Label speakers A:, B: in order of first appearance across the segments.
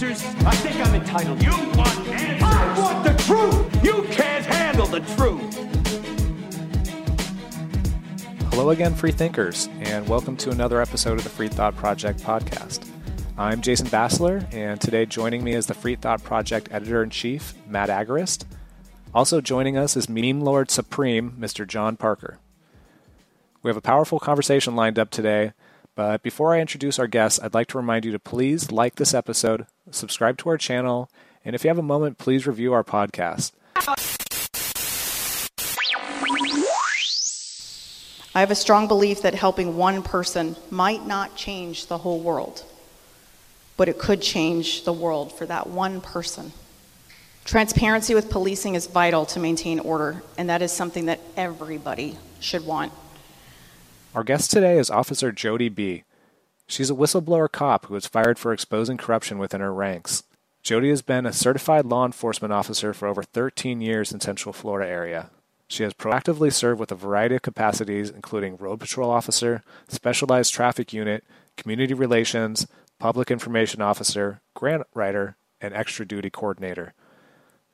A: Answers? I think I'm entitled. You want answers? I want the truth! You can't handle the truth!
B: Hello again, free thinkers, and welcome to another episode of the Free Thought Project podcast. I'm Jason Bassler, and today joining me is the Free Thought Project editor in chief, Matt Agorist. Also joining us is Meme Lord Supreme, Mr. John Parker. We have a powerful conversation lined up today, but before I introduce our guests, I'd like to remind you to please like this episode, subscribe to our channel, and if you have a moment, please review our podcast.
C: I have a strong belief that helping one person might not change the whole world, but it could change the world for that one person. Transparency with policing is vital to maintain order, and that is something that everybody should want.
B: Our guest today is Officer Jody B. She's a whistleblower cop who was fired for exposing corruption within her ranks. Jody has been a certified law enforcement officer for over 13 years in Central Florida area. She has proactively served with a variety of capacities, including road patrol officer, specialized traffic unit, community relations, public information officer, grant writer, and extra duty coordinator.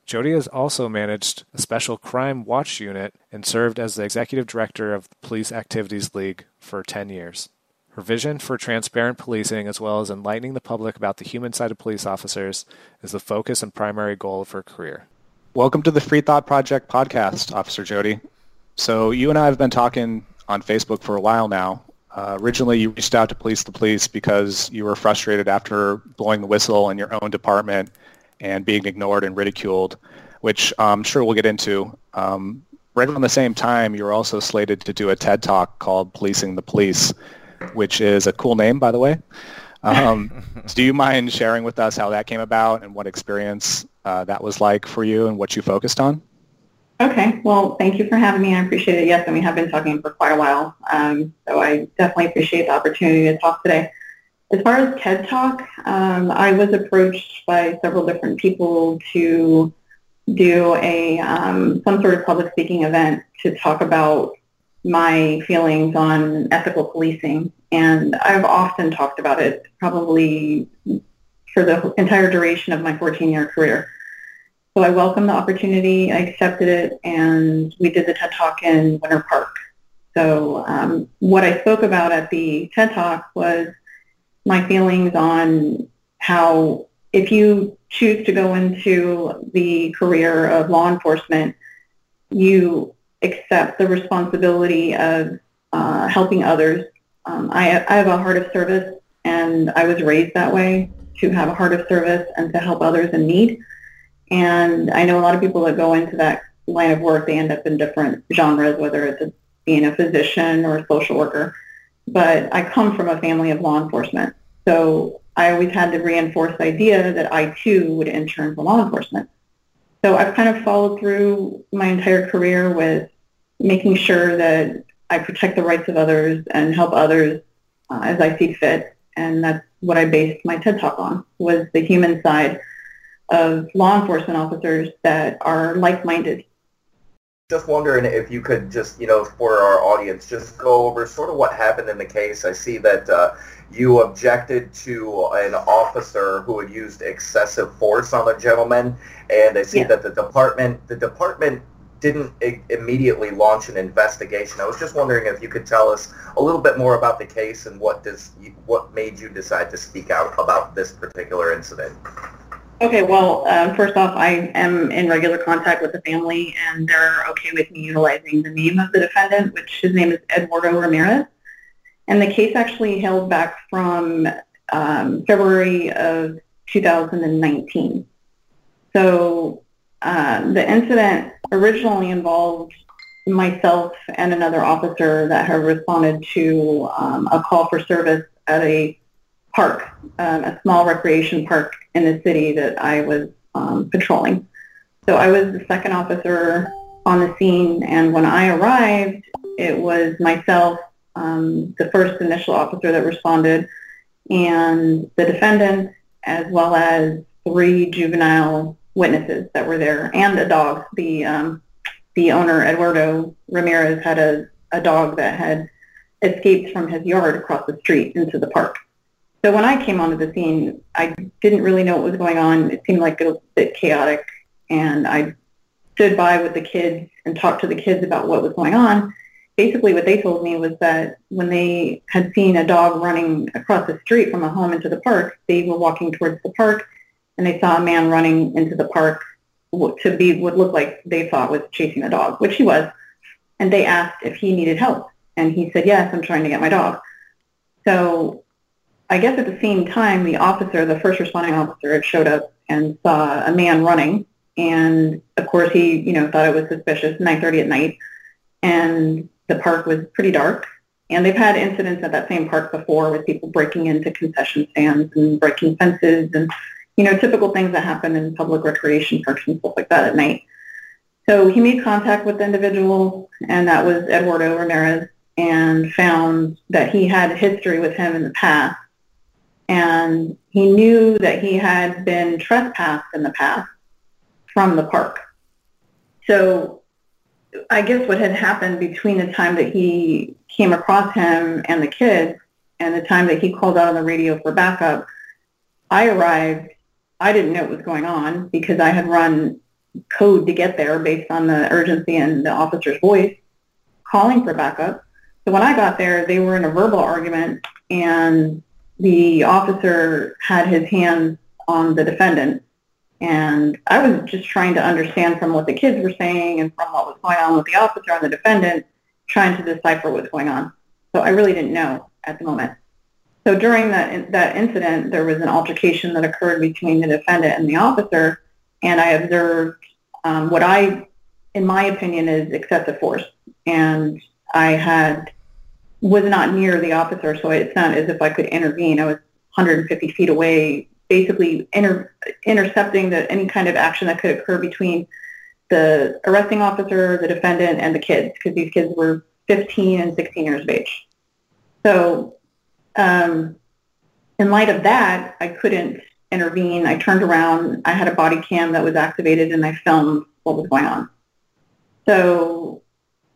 B: Jody has also managed a special crime watch unit and served as the executive director of the Police Activities League for 10 years. Her vision for transparent policing, as well as enlightening the public about the human side of police officers, is the focus and primary goal of her career. Welcome to the Free Thought Project podcast, Officer Jody. So you and I have been talking on Facebook for a while now. Uh, originally, you reached out to Police the Police because you were frustrated after blowing the whistle in your own department and being ignored and ridiculed, which I'm sure we'll get into. Um, right around the same time, you were also slated to do a TED Talk called Policing the Police, which is a cool name, by the way. Um, do you mind sharing with us how that came about and what experience uh, that was like for you and what you focused on?
D: Okay. Well, thank you for having me. I appreciate it. Yes, and we have been talking for quite a while. Um, so I definitely appreciate the opportunity to talk today. As far as TED Talk, um, I was approached by several different people to do a um, some sort of public speaking event to talk about my feelings on ethical policing. And I've often talked about it, probably for the entire duration of my 14-year career. So I welcomed the opportunity, I accepted it, and we did the TED Talk in Winter Park. So um, what I spoke about at the TED Talk was my feelings on how if you choose to go into the career of law enforcement, you accept the responsibility of uh, helping others. Um, I, I have a heart of service, and I was raised that way to have a heart of service and to help others in need. And I know a lot of people that go into that line of work, they end up in different genres, whether it's a, being a physician or a social worker. But I come from a family of law enforcement. So I always had the reinforced idea that I too would intern for law enforcement. So I've kind of followed through my entire career with making sure that I protect the rights of others and help others uh, as I see fit. And that's what I based my TED Talk on, was the human side of law enforcement officers that are like-minded.
E: Just wondering if you could just, you know, for our audience, just go over sort of what happened in the case. I see that uh, you objected to an officer who had used excessive force on a gentleman, and I see
D: Yeah.
E: that the department, the department didn't I- immediately launch an investigation. I was just wondering if you could tell us a little bit more about the case and what does what made you decide to speak out about this particular incident.
D: Okay, well, um, first off, I am in regular contact with the family, and they're okay with me utilizing the name of the defendant, which his name is Eduardo Ramirez. And the case actually held back from um, February of 2019. So uh, the incident originally involved myself and another officer that had responded to um, a call for service at a park, um, a small recreation park in the city that I was um, patrolling. So I was the second officer on the scene, and when I arrived, it was myself, um, the first initial officer that responded, and the defendant, as well as three juvenile witnesses that were there, and a dog. The um, the owner, Eduardo Ramirez, had a, a dog that had escaped from his yard across the street into the park. So when I came onto the scene, I didn't really know what was going on. It seemed like it was a bit chaotic, and I stood by with the kids and talked to the kids about what was going on. Basically, what they told me was that when they had seen a dog running across the street from a home into the park, they were walking towards the park, and they saw a man running into the park to be what looked like they thought was chasing a dog, which he was. And they asked if he needed help. And he said, yes, I'm trying to get my dog. So I guess at the same time, the officer, the first responding officer, showed up and saw a man running. And of course, he, you know, thought it was suspicious, 9.30 at night. And the park was pretty dark. And they've had incidents at that same park before with people breaking into concession stands and breaking fences and, you know, typical things that happen in public recreation parks and stuff like that at night. So he made contact with the individual, and that was Eduardo Ramirez, and found that he had a history with him in the past. And he knew that he had been trespassed in the past from the park. So I guess what had happened between the time that he came across him and the kids and the time that he called out on the radio for backup, I arrived. I didn't know what was going on because I had run code to get there based on the urgency and the officer's voice calling for backup. So when I got there, they were in a verbal argument and the officer had his hands on the defendant and I was just trying to understand from what the kids were saying and from what was going on with the officer and the defendant, trying to decipher what's going on. So I really didn't know at the moment. So during that, that incident, there was an altercation that occurred between the defendant and the officer, and I observed um, what I, in my opinion, is excessive force. And I had was not near the officer, so it's not as if I could intervene. I was 150 feet away basically inter- intercepting the, any kind of action that could occur between the arresting officer, the defendant, and the kids, because these kids were 15 and 16 years of age. So um, in light of that, I couldn't intervene. I turned around. I had a body cam that was activated, and I filmed what was going on. So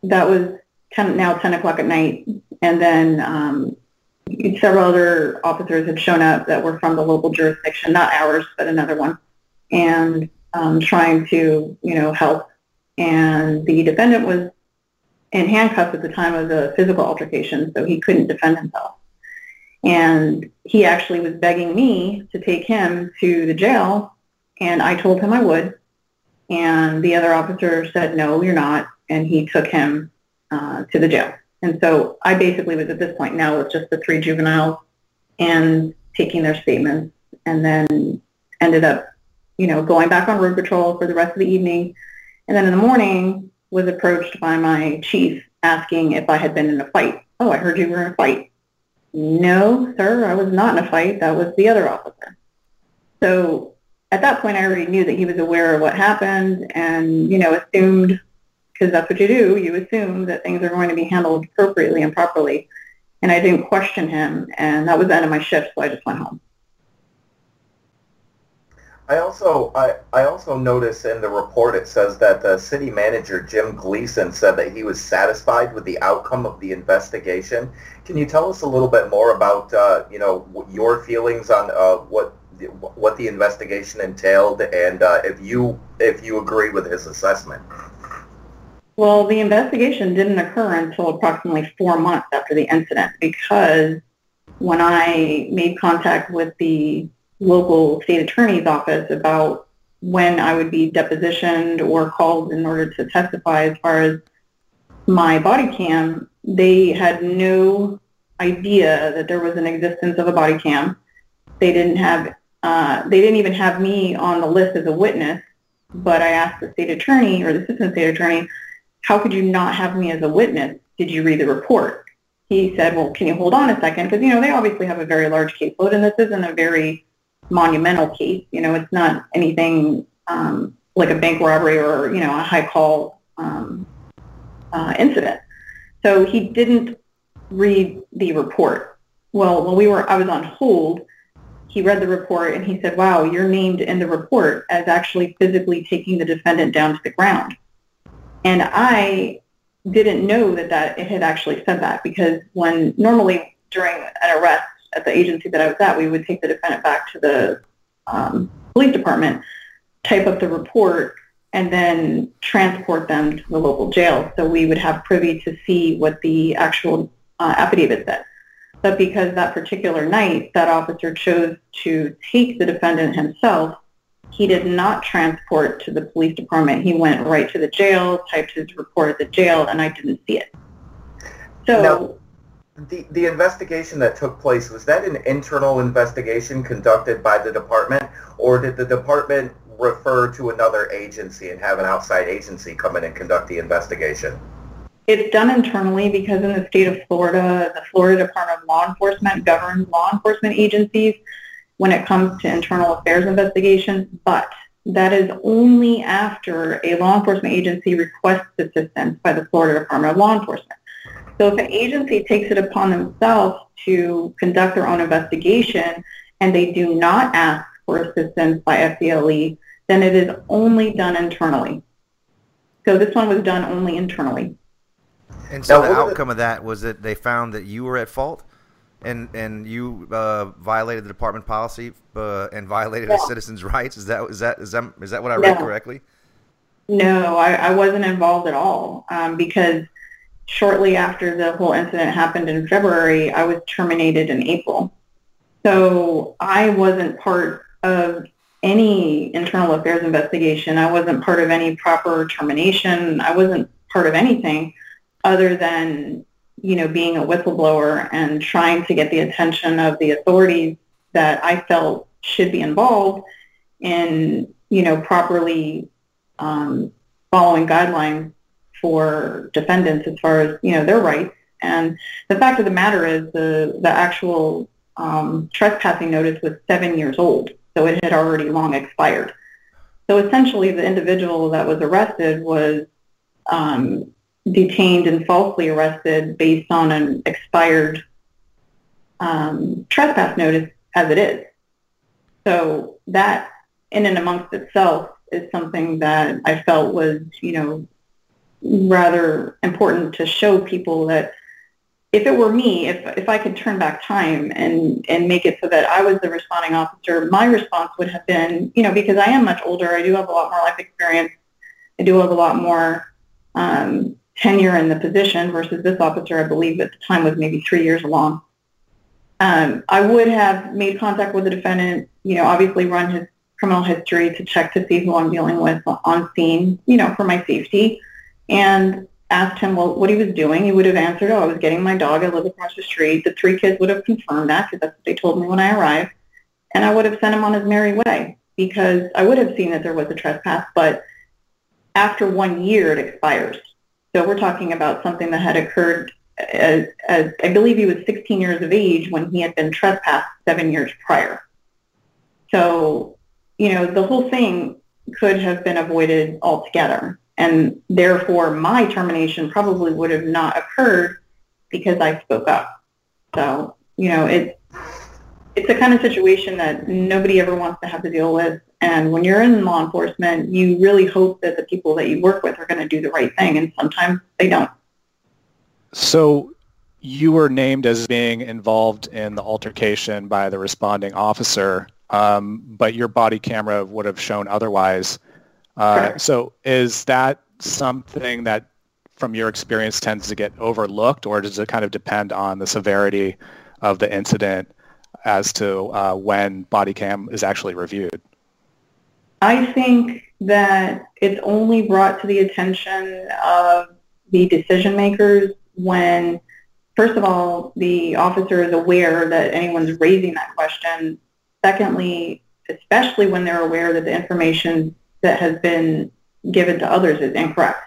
D: that was 10, now 10 o'clock at night. And then um, several other officers had shown up that were from the local jurisdiction, not ours, but another one, and um, trying to, you know, help. And the defendant was in handcuffs at the time of the physical altercation, so he couldn't defend himself. And he actually was begging me to take him to the jail, and I told him I would. And the other officer said, no, you're not, and he took him uh, to the jail. And so I basically was at this point now with just the three juveniles and taking their statements and then ended up, you know, going back on road patrol for the rest of the evening. And then in the morning was approached by my chief asking if I had been in a fight. Oh, I heard you were in a fight. No, sir, I was not in a fight. That was the other officer. So at that point, I already knew that he was aware of what happened and, you know, assumed because that's what you do. You assume that things are going to be handled appropriately and properly. And I didn't question him, and that was the end of my shift, so I just went home.
E: I also I, I also notice in the report it says that the city manager Jim Gleason said that he was satisfied with the outcome of the investigation. Can you tell us a little bit more about uh, you know your feelings on uh, what what the investigation entailed and uh, if you if you agree with his assessment?
D: Well, the investigation didn't occur until approximately four months after the incident because when I made contact with the local state attorney's office about when I would be depositioned or called in order to testify as far as my body cam, they had no idea that there was an existence of a body cam. They didn't have, uh, they didn't even have me on the list as a witness, but I asked the state attorney or the assistant state attorney, how could you not have me as a witness? Did you read the report? He said, well, can you hold on a second? Because, you know, they obviously have a very large caseload, and this isn't a very monumental case. You know, it's not anything um, like a bank robbery or you know a high call um, uh, incident. So he didn't read the report. Well, when we were, I was on hold. He read the report and he said, "Wow, you're named in the report as actually physically taking the defendant down to the ground." And I didn't know that that it had actually said that because when normally during an arrest at the agency that I was at, we would take the defendant back to the um, police department, type up the report, and then transport them to the local jail. So we would have privy to see what the actual uh, affidavit said. But because that particular night that officer chose to take the defendant himself, he did not transport to the police department. He went right to the jail, typed his report at the jail, and I didn't see it. So
E: the, the investigation that took place, was that an internal investigation conducted by the department, or did the department refer to another agency and have an outside agency come in and conduct the investigation?
D: It's done internally because in the state of Florida, the Florida Department of Law Enforcement governs law enforcement agencies when it comes to internal affairs investigations, but that is only after a law enforcement agency requests assistance by the Florida Department of Law Enforcement. So if an agency takes it upon themselves to conduct their own investigation and they do not ask for assistance by FDLE, then it is only done internally. So this one was done only internally.
F: And so
E: Now,
F: the
E: what are the-
F: outcome of that was that they found that you were at fault, and and you uh, violated the department policy uh, and violated a citizen's rights. Is that is that is that is that what I read
D: No.
F: correctly?
D: No, I, I wasn't involved at all um, because shortly after the whole incident happened in February, I was terminated in April. So I wasn't part of any internal affairs investigation. I wasn't part of any proper termination. I wasn't part of anything other than, you know, being a whistleblower and trying to get the attention of the authorities that I felt should be involved in, you know, properly um, following guidelines for defendants as far as you know their rights. And the fact of the matter is the the actual um, trespassing notice was seven years old, so it had already long expired. So essentially, the individual that was arrested was um, detained and falsely arrested based on an expired um, trespass notice as it is. So that in and amongst itself is something that I felt was, you know, rather important to show people that if it were me, if, if I could turn back time and, and make it so that I was the responding officer, my response would have been, you know, because I am much older, I do have a lot more life experience, I do have a lot more um, tenure in the position versus this officer, I believe at the time was maybe three years along. Um, I would have made contact with the defendant, you know, obviously run his criminal history to check to see who I'm dealing with on scene, you know, for my safety, and asked him well, what he was doing. He would have answered, oh, I was getting my dog. I live across the street. The three kids would have confirmed that because that's what they told me when I arrived. And I would have sent him on his merry way because I would have seen that there was a trespass, but after one year it expires. So we're talking about something that had occurred as, as I believe he was 16 years of age when he had been trespassed seven years prior. So, you know, the whole thing could have been avoided altogether. And therefore, my termination probably would have not occurred because I spoke up. So, you know, it's it's a kind of situation that nobody ever wants to have to deal with. And when you're in law enforcement, you really hope that the people that you work with are going to do the right thing, and sometimes they don't.
B: So you were named as being involved in the altercation by the responding officer, um, but your body camera would have shown otherwise. Uh,
D: Correct.
B: so is that something that, from your experience, tends to get overlooked, or does it kind of depend on the severity of the incident as to uh, when body cam is actually reviewed?
D: I think that it's only brought to the attention of the decision makers when, first of all, the officer is aware that anyone's raising that question. Secondly, especially when they're aware that the information that has been given to others is incorrect.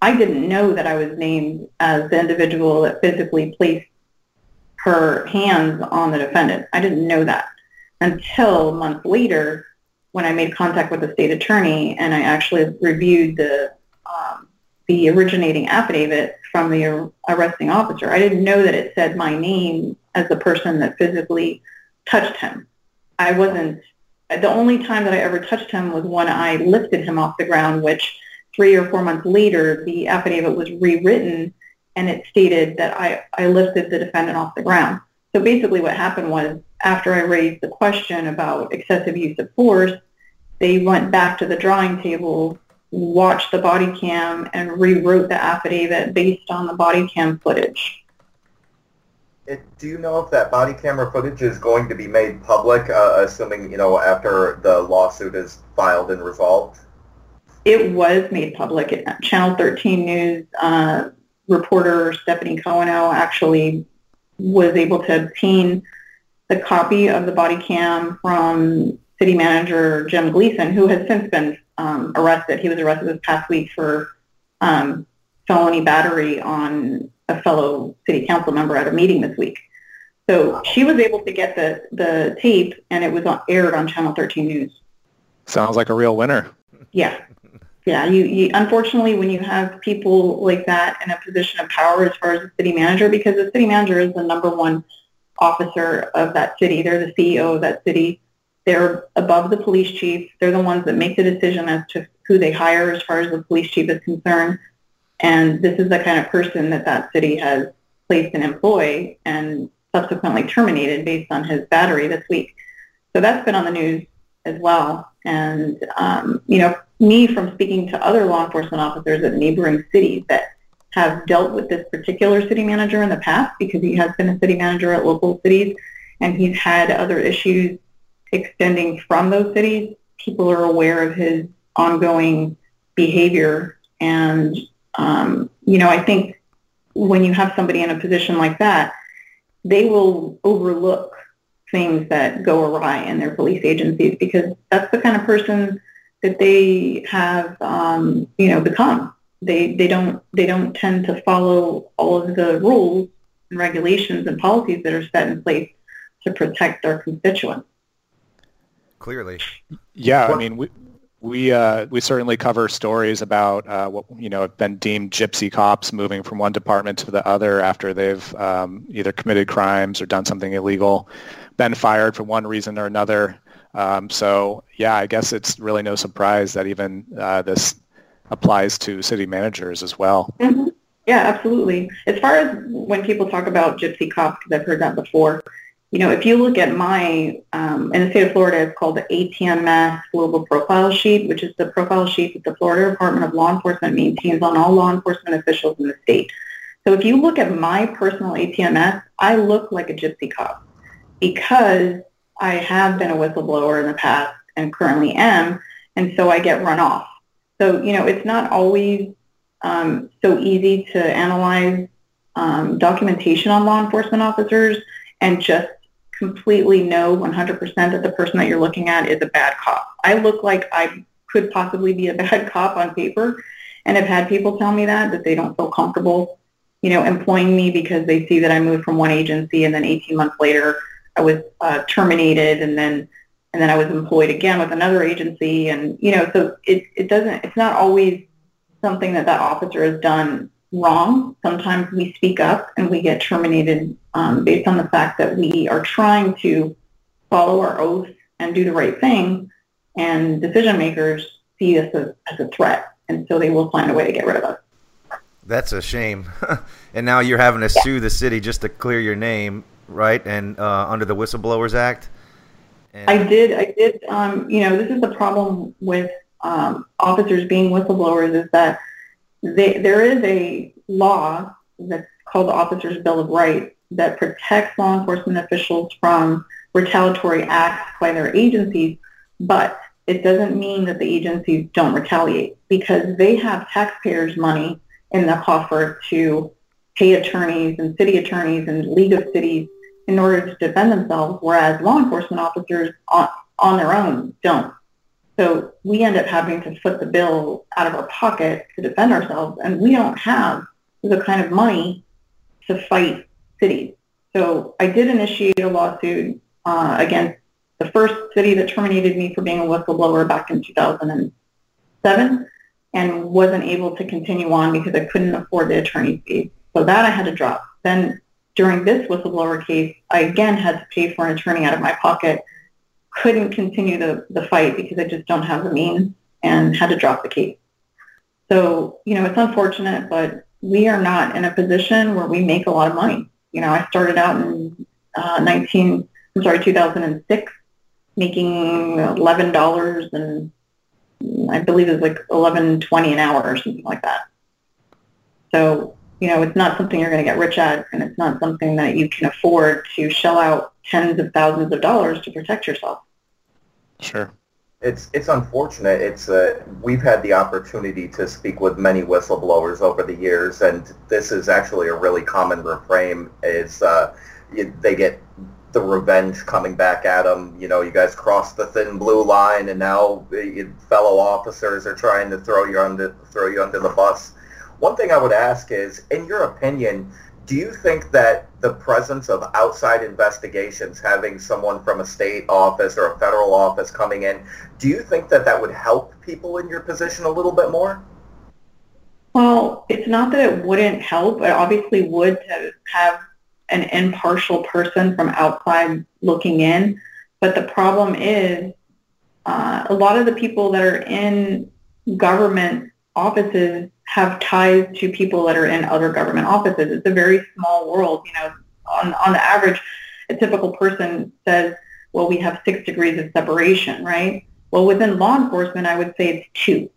D: I didn't know that I was named as the individual that physically placed her hands on the defendant. I didn't know that. until months later when I made contact with the state attorney and I actually reviewed the um, the originating affidavit from the arresting officer. I didn't know that it said my name as the person that physically touched him. I wasn't. The only time that I ever touched him was when I lifted him off the ground, which three or four months later, the affidavit was rewritten and it stated that I, I lifted the defendant off the ground. So basically what happened was after I raised the question about excessive use of force, they went back to the drawing table, watched the body cam, and rewrote the affidavit based on the body cam footage.
E: It, do you know if that body camera footage is going to be made public, uh, assuming, you know, after the lawsuit is filed and resolved?
D: It was made public. Channel 13 News uh, reporter Stephanie Coueignoux actually was able to obtain the copy of the body cam from city manager Jim Gleason, who has since been um, arrested. He was arrested this past week for um, felony battery on a fellow city council member at a meeting this week. So she was able to get the, the tape, and it was on, aired on Channel 13 News.
B: Sounds like a real winner.
D: Yeah. Yeah, you, you unfortunately when you have people like that in a position of power as far as the city manager, because the city manager is the number one officer of that city. They're the CEO of that city. They're above the police chief. They're the ones that make the decision as to who they hire as far as the police chief is concerned. And this is the kind of person that that city has placed in employ and subsequently terminated based on his battery this week. So that's been on the news as well. And, um, you know, me from speaking to other law enforcement officers at neighboring cities that have dealt with this particular city manager in the past because he has been a city manager at local cities and he's had other issues extending from those cities. People are aware of his ongoing behavior. And, um, you know, I think when you have somebody in a position like that, they will overlook things that go awry in their police agencies because that's the kind of person that they have, um, you know, become. They they don't they don't tend to follow all of the rules and regulations and policies that are set in place to protect their constituents.
F: Clearly,
B: yeah. I mean, we we uh, we certainly cover stories about uh, what you know have been deemed gypsy cops moving from one department to the other after they've um, either committed crimes or done something illegal, been fired for one reason or another. Um, so yeah, I guess it's really no surprise that even uh, this applies to city managers as well.
D: Mm-hmm. Yeah, absolutely. As far as when people talk about gypsy cops, because I've heard that before, you know, if you look at my, um, in the state of Florida, it's called the ATMS Global Profile Sheet, which is the profile sheet that the Florida Department of Law Enforcement maintains on all law enforcement officials in the state. So if you look at my personal ATMS, I look like a gypsy cop because I have been a whistleblower in the past and currently am, and so I get run off. So, you know, it's not always um, so easy to analyze um, documentation on law enforcement officers and just completely know 100% that the person that you're looking at is a bad cop. I look like I could possibly be a bad cop on paper and have had people tell me that, that they don't feel comfortable, you know, employing me because they see that I moved from one agency and then 18 months later I was uh, terminated and then and then I was employed again with another agency and you know so it it doesn't it's not always something that that officer has done wrong. Sometimes we speak up and we get terminated um, based on the fact that we are trying to follow our oath and do the right thing, and decision makers see us as, as a threat, and so they will find a way to get rid of us.
F: That's a shame. and now you're having to yeah. sue the city just to clear your name right? And uh, under the Whistleblowers Act.
D: And I did. I did. Um, you know, this is the problem with um, officers being whistleblowers is that they, there is a law that's called the Officers Bill of Rights that protects law enforcement officials from retaliatory acts by their agencies, but it doesn't mean that the agencies don't retaliate because they have taxpayers' money in the coffer to pay attorneys and city attorneys and League of Cities in order to defend themselves, whereas law enforcement officers on, on their own don't. So we end up having to foot the bill out of our pocket to defend ourselves, and we don't have the kind of money to fight cities. So I did initiate a lawsuit uh, against the first city that terminated me for being a whistleblower back in 2007 and wasn't able to continue on because I couldn't afford the attorney fees. So that I had to drop. Then during this whistleblower case, I again had to pay for an attorney out of my pocket. Couldn't continue the, the fight because I just don't have the means and had to drop the case. So, you know, it's unfortunate, but we are not in a position where we make a lot of money. You know, I started out in uh, 19, I'm sorry, 2006, making $11 and I believe it was like 11.20 an hour or something like that. So, you know, it's not something you're going to get rich at, and it's not something that you can afford to shell out tens of thousands of dollars to protect yourself.
B: Sure.
E: It's it's unfortunate. It's uh, we've had the opportunity to speak with many whistleblowers over the years, and this is actually a really common refrain. Is uh, they get the revenge coming back at them. You know, you guys crossed the thin blue line, and now uh, fellow officers are trying to throw you under throw you under the bus. One thing I would ask is, in your opinion, do you think that the presence of outside investigations, having someone from a state office or a federal office coming in, do you think that that would help people in your position a little bit more?
D: Well, it's not that it wouldn't help. It obviously would to have an impartial person from outside looking in. But the problem is uh, a lot of the people that are in government offices have ties to people that are in other government offices. It's a very small world. You know, on, on the average, a typical person says, well, we have six degrees of separation, right? Well, within law enforcement, I would say it's two.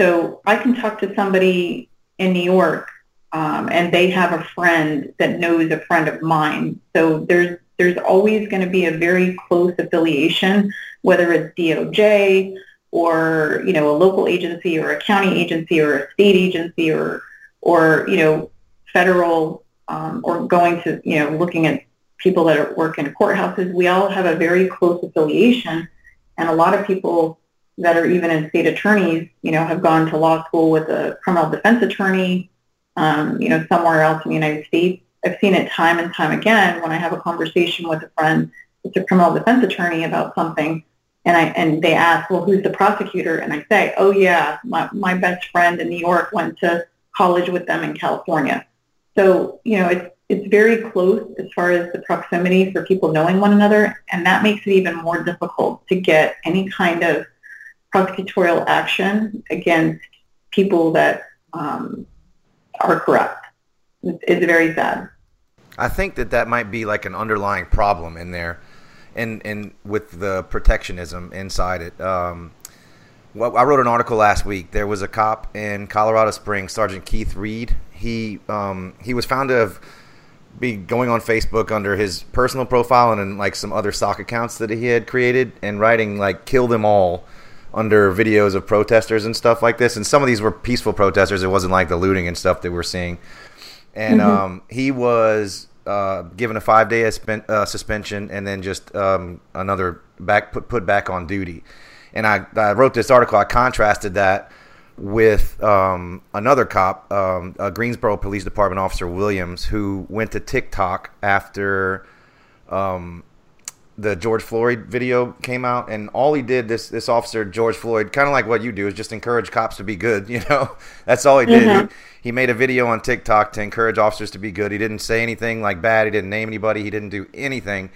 D: So I can talk to somebody in New York um, and they have a friend that knows a friend of mine. So there's there's always going to be a very close affiliation, whether it's DOJ or you know a local agency or a county agency or a state agency or or you know federal um, or going to you know looking at people that are, work in courthouses. We all have a very close affiliation, and a lot of people that are even in state attorneys, you know, have gone to law school with a criminal defense attorney, um, you know, somewhere else in the United States. I've seen it time and time again when I have a conversation with a friend that's a criminal defense attorney about something and I and they ask, well, who's the prosecutor? And I say, oh yeah, my, my best friend in New York went to college with them in California. So you know, it's it's very close as far as the proximity for people knowing one another, and that makes it even more difficult to get any kind of prosecutorial action against people that um, are corrupt. It's, it's very sad.
F: I think that that might be like an underlying problem in there and and with the protectionism inside it. Um, well, I wrote an article last week. There was a cop in Colorado Springs, Sergeant Keith Reed. He um, he was found to have be going on Facebook under his personal profile and in like some other stock accounts that he had created and writing like "kill them all" under videos of protesters and stuff like this. And some of these were peaceful protesters. It wasn't like the looting and stuff that we're seeing. And mm-hmm. um, he was uh, given a five day uh, suspension and then just um, another back put put back on duty. And I, I wrote this article. I contrasted that with um, another cop, um, a Greensboro Police Department officer Williams, who went to TikTok after um, the George Floyd video came out, and all he did this this officer George Floyd, kind of like what you do, is just encourage cops to be good. You know, that's all he did. Mm-hmm. He, he, made a video on TikTok to encourage officers to be good. He didn't say anything like bad. He didn't name anybody. He didn't do anything,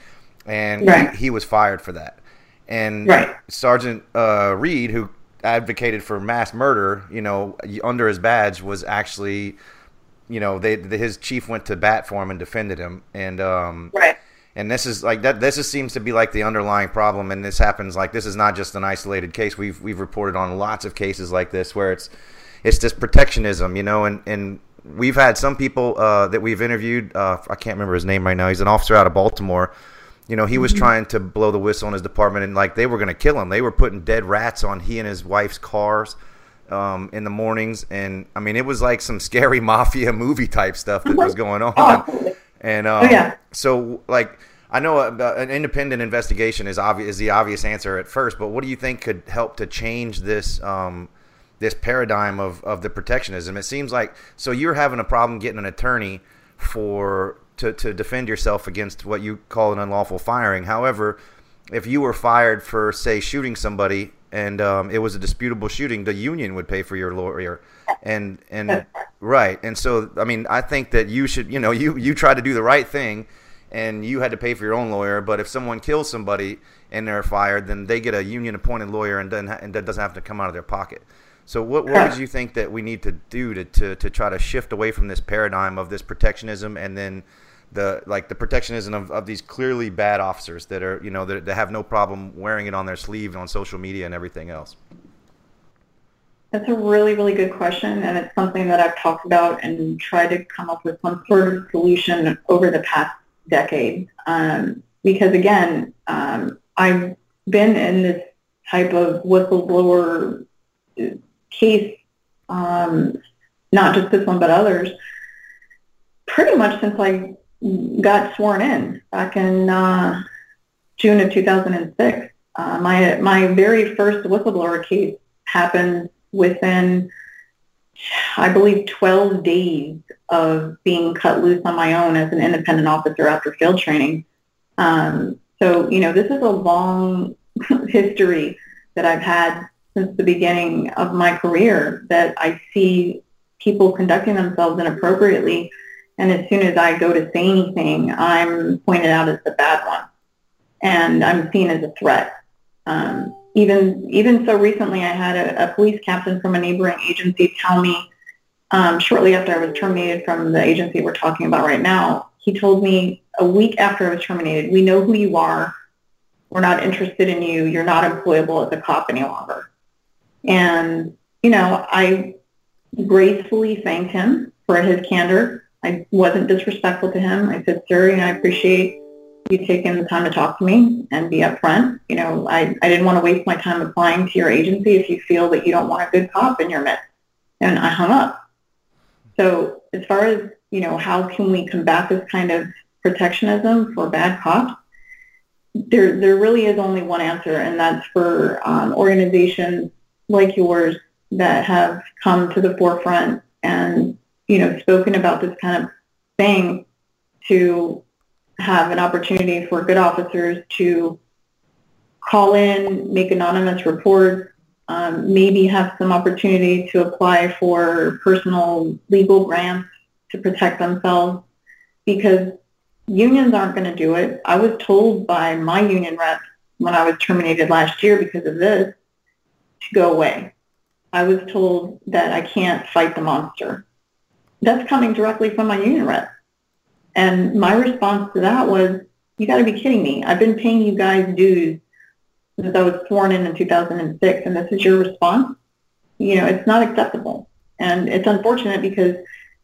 F: and right. he, he, was fired for that. And right. Sergeant uh, Reed, who advocated for mass murder, you know, under his badge, was actually, you know, they, the, his chief went to bat for him and defended him, and um, right and this is like that. This is, seems to be like the underlying problem, and this happens like this is not just an isolated case. We've we've reported on lots of cases like this where it's it's just protectionism, you know, and and we've had some people uh, that we've interviewed. Uh, I can't remember his name right now. He's an officer out of Baltimore. You know, he was mm-hmm. trying to blow the whistle on his department, and like they were going to kill him. They were putting dead rats on he and his wife's cars um, in the mornings, and I mean, it was like some scary mafia movie type stuff that was going on. And um, oh, yeah. so, like, I know uh, an independent investigation is obvious is the obvious answer at first, but what do you think could help to change this um, this paradigm of, of the protectionism? It seems like so you're having a problem getting an attorney for to, to defend yourself against what you call an unlawful firing. However, if you were fired for say shooting somebody and um, it was a disputable shooting, the union would pay for your lawyer, and and right, and so I mean, I think that you should, you know, you you try to do the right thing, and you had to pay for your own lawyer. But if someone kills somebody and they're fired, then they get a union appointed lawyer, and then and that doesn't have to come out of their pocket. So what what would you think that we need to do to, to, to try to shift away from this paradigm of this protectionism and then the like the protectionism of, of these clearly bad officers that are you know that, that have no problem wearing it on their sleeve on social media and everything else?
D: That's a really, really good question, and it's something that I've talked about and tried to come up with some sort of solution over the past decade. Um, because again, um, I've been in this type of whistleblower case, um, not just this one but others, pretty much since I got sworn in back in uh, June of 2006. Uh, my my very first whistleblower case happened within, I believe, 12 days of being cut loose on my own as an independent officer after field training. Um, so you know, this is a long history that I've had since the beginning of my career that I see people conducting themselves inappropriately and as soon as I go to say anything, I'm pointed out as the bad one, and I'm seen as a threat. Um, even even so recently, I had a, a, police captain from a neighboring agency tell me um, shortly after I was terminated from the agency we're talking about right now. He told me a week after I was terminated, "We know who you are. We're not interested in you. You're not employable as a cop any longer." And you know, I gracefully thanked him for his candor I wasn't disrespectful to him. I said, sir, you know, I appreciate you taking the time to talk to me and be upfront. You know, I, I didn't want to waste my time applying to your agency if you feel that you don't want a good cop in your midst. And I hung up. So as far as, you know, how can we combat this kind of protectionism for bad cops? There, there really is only one answer, and that's for um, organizations like yours that have come to the forefront and you know, spoken about this kind of thing to have an opportunity for good officers to call in, make anonymous reports, um, maybe have some opportunity to apply for personal legal grants to protect themselves because unions aren't going to do it. I was told by my union rep when I was terminated last year because of this to go away. I was told that I can't fight the monster that's coming directly from my union rep. And my response to that was, you got to be kidding me. I've been paying you guys dues since I was sworn in in 2006, and this is your response? You know, it's not acceptable. And it's unfortunate because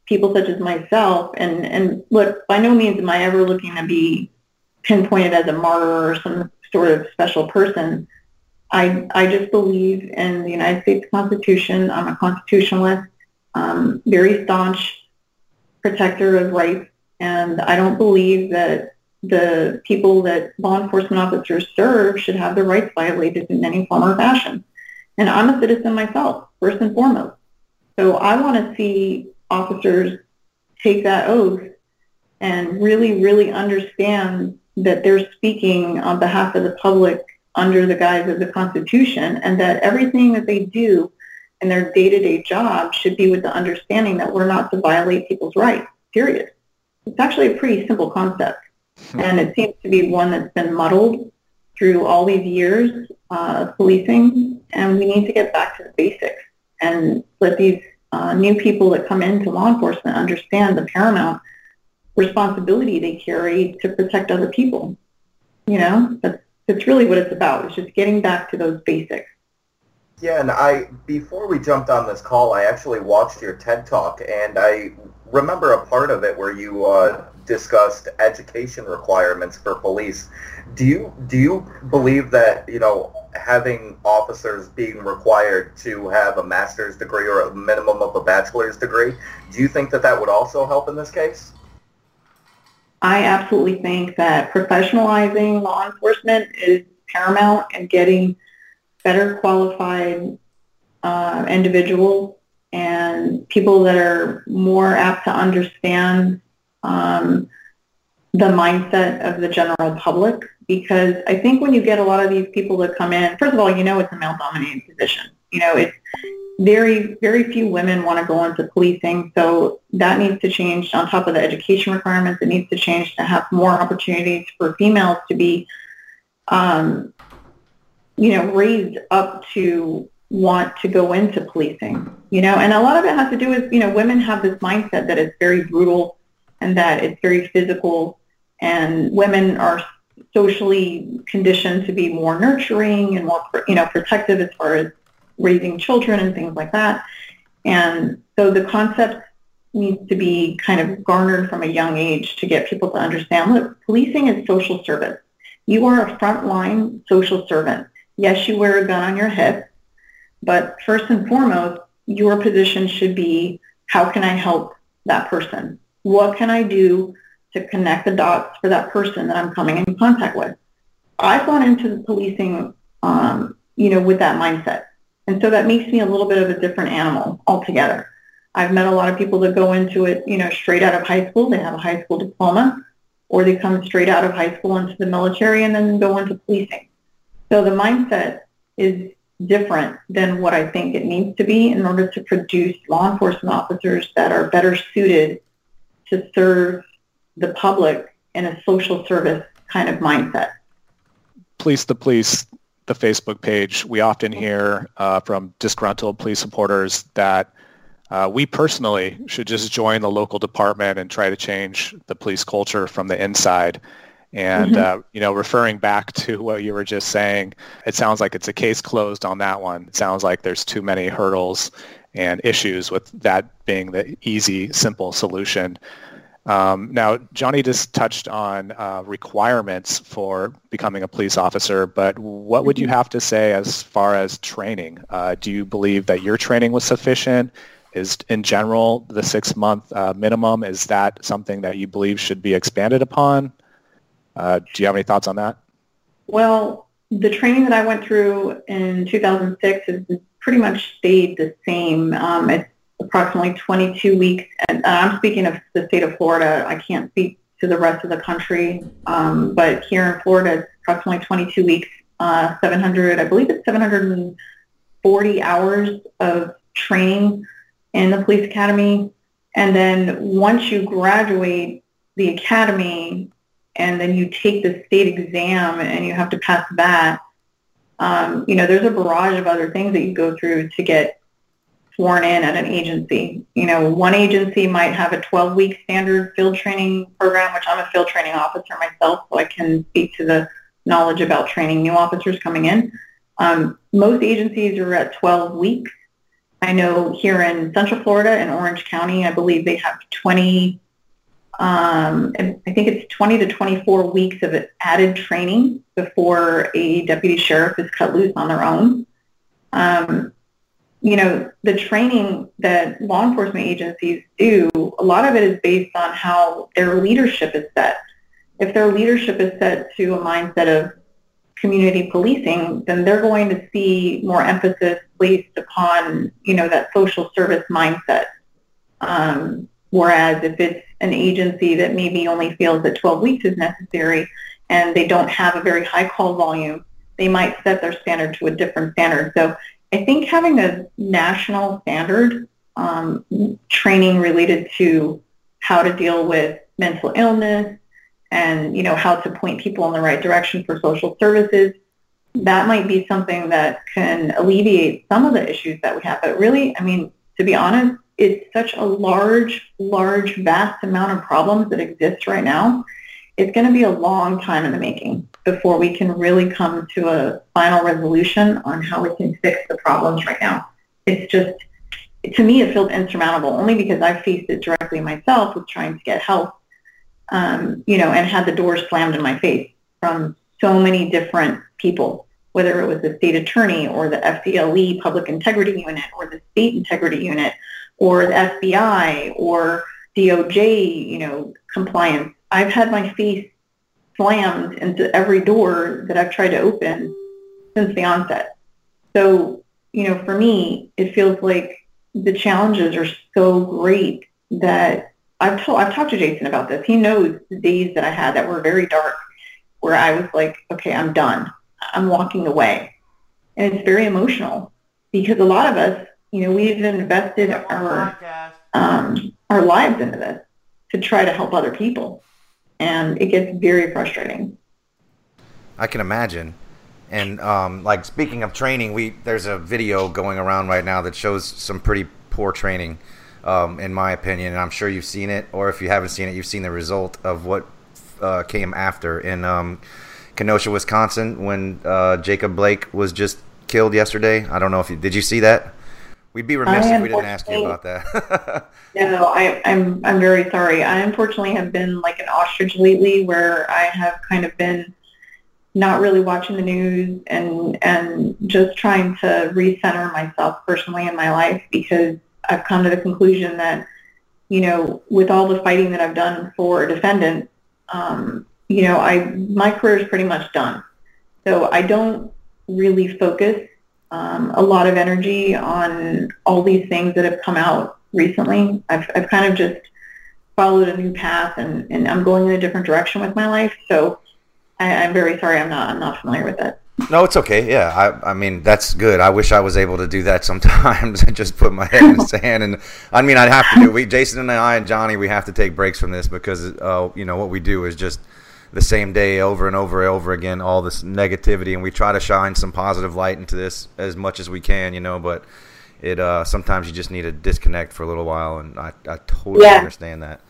D: people such as myself, and, and look, by no means am I ever looking to be pinpointed as a martyr or some sort of special person. I, I just believe in the United States Constitution. I'm a constitutionalist um, very staunch protector of rights, and I don't believe that the people that law enforcement officers serve should have their rights violated in any form or fashion. And I'm a citizen myself, first and foremost. So I want to see officers take that oath and really, really understand that they're speaking on behalf of the public under the guise of the Constitution and that everything that they do and their day-to-day job should be with the understanding that we're not to violate people's rights, period. It's actually a pretty simple concept. Hmm. And it seems to be one that's been muddled through all these years uh, of policing. And we need to get back to the basics and let these uh, new people that come into law enforcement understand the paramount responsibility they carry to protect other people. You know, that's, that's really what it's about. It's just getting back to those basics.
E: Yeah, and I before we jumped on this call, I actually watched your TED talk, and I remember a part of it where you uh, discussed education requirements for police. Do you do you believe that you know having officers being required to have a master's degree or a minimum of a bachelor's degree? Do you think that that would also help in this case?
D: I absolutely think that professionalizing law enforcement is paramount and getting better qualified uh, individuals and people that are more apt to understand um, the mindset of the general public because I think when you get a lot of these people that come in, first of all, you know it's a male-dominated position. You know, it's very, very few women want to go into policing, so that needs to change. On top of the education requirements, it needs to change to have more opportunities for females to be, um, you know, raised up to want to go into policing. You know, and a lot of it has to do with, you know, women have this mindset that it's very brutal and that it's very physical, and women are socially conditioned to be more nurturing and more, you know, protective as far as raising children and things like that. And so the concept needs to be kind of garnered from a young age to get people to understand, look, policing is social service. You are a frontline social servant. Yes, you wear a gun on your hip, but first and foremost, your position should be, how can I help that person? What can I do to connect the dots for that person that I'm coming in contact with. I've gone into the policing, um, you know, with that mindset. And so that makes me a little bit of a different animal altogether. I've met a lot of people that go into it, you know, straight out of high school. They have a high school diploma, or they come straight out of high school into the military and then go into policing. So the mindset is different than what I think it needs to be in order to produce law enforcement officers that are better suited to serve the public in a social service kind of mindset.
B: Police the Police, the Facebook page, we often hear uh, from disgruntled police supporters that uh, we personally should just join the local department and try to change the police culture from the inside. And, mm-hmm. uh, you know, referring back to what you were just saying, it sounds like it's a case closed on that one. It sounds like there's too many hurdles and issues with that being the easy, simple solution. Um, now, Johnny just touched on uh, requirements for becoming a police officer, but what would you mm-hmm. have to say as far as training? Uh, do you believe that your training was sufficient? Is in general the six-month uh, minimum? Is that something that you believe should be expanded upon? Uh, do you have any thoughts on that?
D: Well, the training that I went through in 2006 has pretty much stayed the same. Um, it's approximately 22 weeks. And uh, I'm speaking of the state of Florida. I can't speak to the rest of the country, um, but here in Florida, it's approximately 22 weeks, uh, 700, I believe it's 740 hours of training in the police academy. And then once you graduate the academy and then you take the state exam and you have to pass that, um, you know, there's a barrage of other things that you go through to get sworn in at an agency. You know, one agency might have a 12-week standard field training program, which I'm a field training officer myself, so I can speak to the knowledge about training new officers coming in. Um, most agencies are at 12 weeks. I know here in Central Florida in Orange County, I believe they have 20, um, I think it's 20 to 24 weeks of added training before a deputy sheriff is cut loose on their own. Um, you know, the training that law enforcement agencies do, a lot of it is based on how their leadership is set. If their leadership is set to a mindset of community policing, then they're going to see more emphasis placed upon, you know, that social service mindset. Um, whereas if it's an agency that maybe only feels that 12 weeks is necessary and they don't have a very high call volume, they might set their standard to a different standard. So I think having a national standard um, training related to how to deal with mental illness and you know how to point people in the right direction for social services that might be something that can alleviate some of the issues that we have but really i mean to be honest it's such a large large vast amount of problems that exist right now it's going to be a long time in the making before we can really come to a final resolution on how we can fix the problems right now. It's just, to me, it feels insurmountable only because I've faced it directly myself with trying to get help, um, you know, and had the doors slammed in my face from so many different people, whether it was the state attorney or the FDLE Public Integrity Unit or the State Integrity Unit or the FBI or DOJ, you know, compliance I've had my face slammed into every door that I've tried to open since the onset. So, you know, for me, it feels like the challenges are so great that I've told I've talked to Jason about this. He knows the days that I had that were very dark, where I was like, okay, I'm done. I'm walking away, and it's very emotional because a lot of us, you know, we've invested our um, our lives into this to try to help other people, and it gets very frustrating.
F: I can imagine. And um, like speaking of training, we there's a video going around right now that shows some pretty poor training, um, in my opinion. And I'm sure you've seen it, or if you haven't seen it, you've seen the result of what uh, came after in um, Kenosha, Wisconsin, when uh, Jacob Blake was just killed yesterday. I don't know if you did. You see that? We'd be remiss if we didn't ask you about that.
D: no, I, I'm I'm very sorry. I unfortunately have been like an ostrich lately, where I have kind of been not really watching the news and and just trying to recenter myself personally in my life because I've come to the conclusion that you know with all the fighting that I've done for defendants, um, you know I my career is pretty much done. So I don't really focus um, a lot of energy on all these things that have come out recently. I've I've kind of just followed a new path and, and I'm going in a different direction with my life. So I, am very sorry. I'm not. I'm not familiar with it.
F: No, it's okay. Yeah, I, I mean that's good. I wish I was able to do that sometimes and just put my head in the sand. And I mean, I'd have to do. We, Jason and I and Johnny, we have to take breaks from this because uh, you know what we do is just the same day over and over and over again, all this negativity, and we try to shine some positive light into this as much as we can, you know. But it uh, sometimes you just need to disconnect for a little while, and I, I totally yeah. understand that.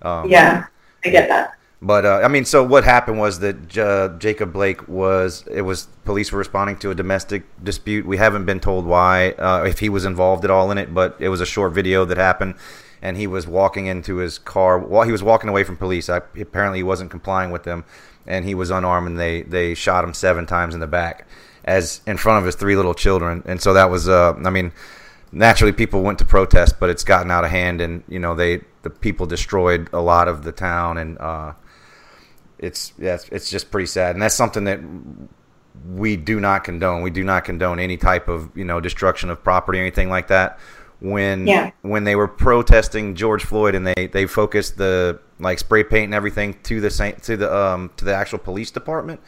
D: Um, yeah, I get that.
F: But uh, I mean, so what happened was that uh, Jacob Blake was it was police were responding to a domestic dispute. We haven't been told why, uh, if he was involved at all in it, but it was a short video that happened, and he was walking into his car while he was walking away from police. I, apparently, he wasn't complying with them, and he was unarmed, and they they shot him seven times in the back, as in front of his three little children, and so that was uh, I mean naturally people went to protest, but it's gotten out of hand, and you know they the people destroyed a lot of the town, and uh, it's yeah, it's just pretty sad, and that's something that we do not condone. We do not condone any type of you know destruction of property or anything like that. When yeah. when they were protesting George Floyd and they, they focused the like spray paint and everything to the to the um to the actual police department,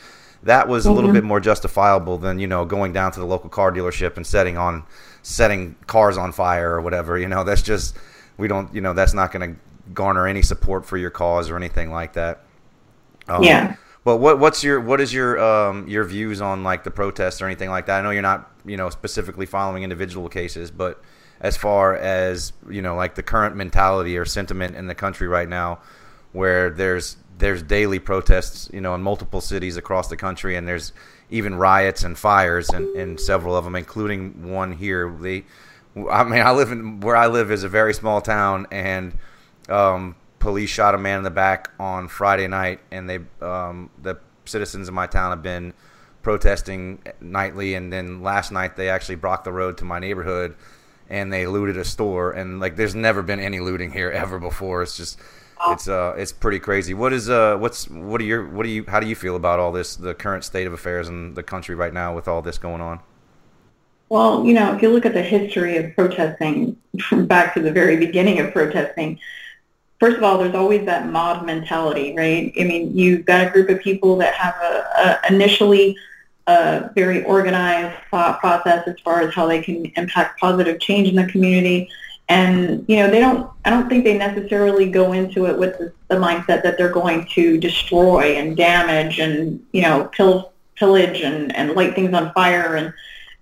F: that was mm-hmm. a little mm-hmm. bit more justifiable than you know going down to the local car dealership and setting on setting cars on fire or whatever. You know that's just we don't you know that's not going to garner any support for your cause or anything like that.
D: Um, yeah.
F: But what what's your what is your um your views on like the protests or anything like that? I know you're not you know specifically following individual cases, but as far as you know like the current mentality or sentiment in the country right now, where there's there's daily protests you know in multiple cities across the country, and there's even riots and fires in, in several of them, including one here. They, I mean, I live in where I live is a very small town, and um, police shot a man in the back on Friday night, and they um, the citizens of my town have been protesting nightly, and then last night they actually blocked the road to my neighborhood, and they looted a store, and like there's never been any looting here ever before. It's just it's uh it's pretty crazy. What is uh what's what are your what do you how do you feel about all this the current state of affairs in the country right now with all this going on?
D: Well, you know, if you look at the history of protesting back to the very beginning of protesting, first of all, there's always that mob mentality, right? I mean, you've got a group of people that have a, a initially a very organized thought process as far as how they can impact positive change in the community. And, you know, they don't, I don't think they necessarily go into it with the, the mindset that they're going to destroy and damage and, you know, pill, pillage and, and light things on fire. And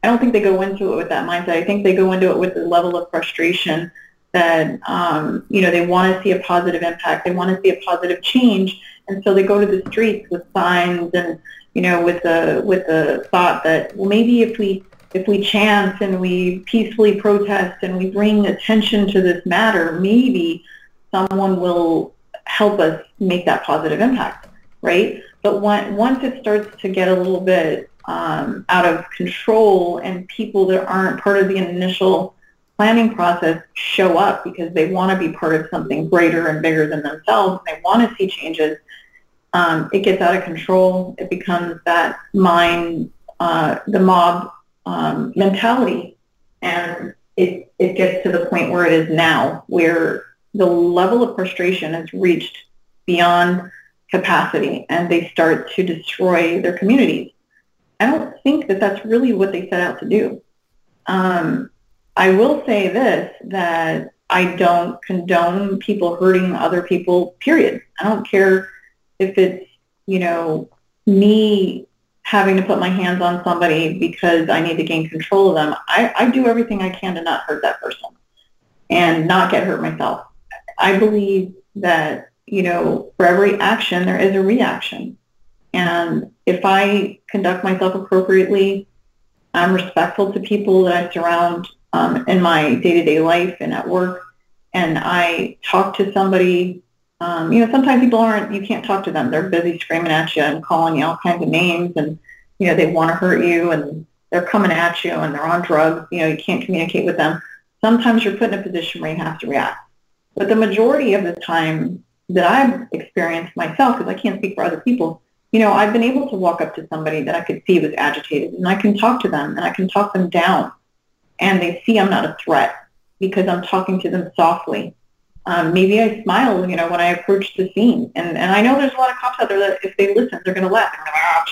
D: I don't think they go into it with that mindset. I think they go into it with the level of frustration that um, you know they want to see a positive impact, they want to see a positive change, and so they go to the streets with signs and you know with the with the thought that well maybe if we if we chant and we peacefully protest and we bring attention to this matter, maybe someone will help us make that positive impact, right? But when, once it starts to get a little bit um, out of control and people that aren't part of the initial planning process show up because they want to be part of something greater and bigger than themselves. And they want to see changes. Um, it gets out of control. It becomes that mind, uh, the mob um, mentality, and it it gets to the point where it is now, where the level of frustration has reached beyond capacity and they start to destroy their communities. I don't think that that's really what they set out to do. Um, I will say this, that I don't condone people hurting other people, period. I don't care if it's, you know, me having to put my hands on somebody because I need to gain control of them. I, I do everything I can to not hurt that person and not get hurt myself. I believe that, you know, for every action, there is a reaction. And if I conduct myself appropriately, I'm respectful to people that I surround um, in my day-to-day life and at work, and I talk to somebody. Um, you know, sometimes people aren't. You can't talk to them. They're busy screaming at you and calling you all kinds of names, and you know they want to hurt you, and they're coming at you, and they're on drugs. You know, you can't communicate with them. Sometimes you're put in a position where you have to react. But the majority of the time that I've experienced myself, because I can't speak for other people, you know, I've been able to walk up to somebody that I could see was agitated and I can talk to them and I can talk them down and they see I'm not a threat because I'm talking to them softly. Um, maybe I smile, you know, when I approach the scene. And, and I know there's a lot of cops out there that if they listen, they're going to laugh. They're going to ah,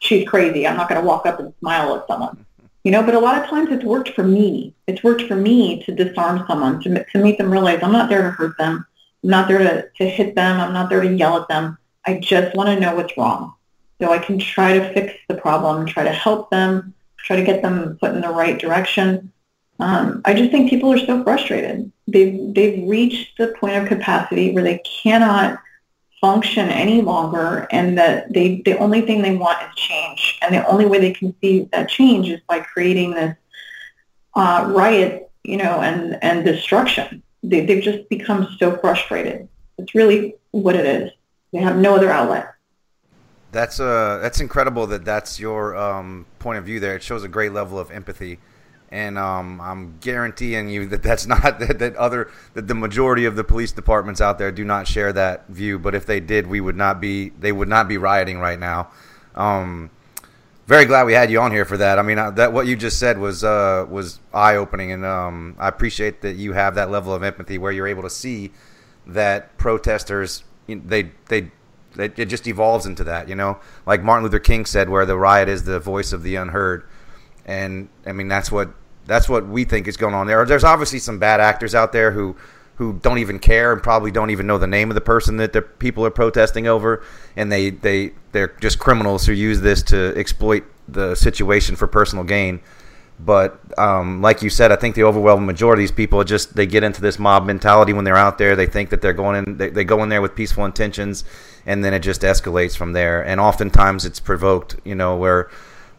D: she's crazy. I'm not going to walk up and smile at someone. You know, but a lot of times it's worked for me. It's worked for me to disarm someone, to, to make them realize I'm not there to hurt them. I'm not there to, to hit them. I'm not there to yell at them. I just want to know what's wrong. So I can try to fix the problem, try to help them, try to get them put in the right direction. Um, I just think people are so frustrated. They've, they've reached the point of capacity where they cannot function any longer and that they, the only thing they want is change. And the only way they can see that change is by creating this uh, riot, you know, and, and destruction. They, they've just become so frustrated. It's really what it is. They have no other outlet.
F: That's uh, that's incredible that that's your um, point of view there. It shows a great level of empathy, and um, I'm guaranteeing you that that's not that, that other that the majority of the police departments out there do not share that view. But if they did, we would not be they would not be rioting right now. Um, very glad we had you on here for that. I mean, uh, that what you just said was uh, was eye opening, and um, I appreciate that you have that level of empathy where you're able to see that protesters they they it, it just evolves into that, you know. Like Martin Luther King said, where the riot is the voice of the unheard, and I mean that's what that's what we think is going on there. There's obviously some bad actors out there who who don't even care and probably don't even know the name of the person that the people are protesting over, and they they they're just criminals who use this to exploit the situation for personal gain. But um, like you said, I think the overwhelming majority of these people just they get into this mob mentality when they're out there. They think that they're going in, they, they go in there with peaceful intentions, and then it just escalates from there. And oftentimes it's provoked, you know, where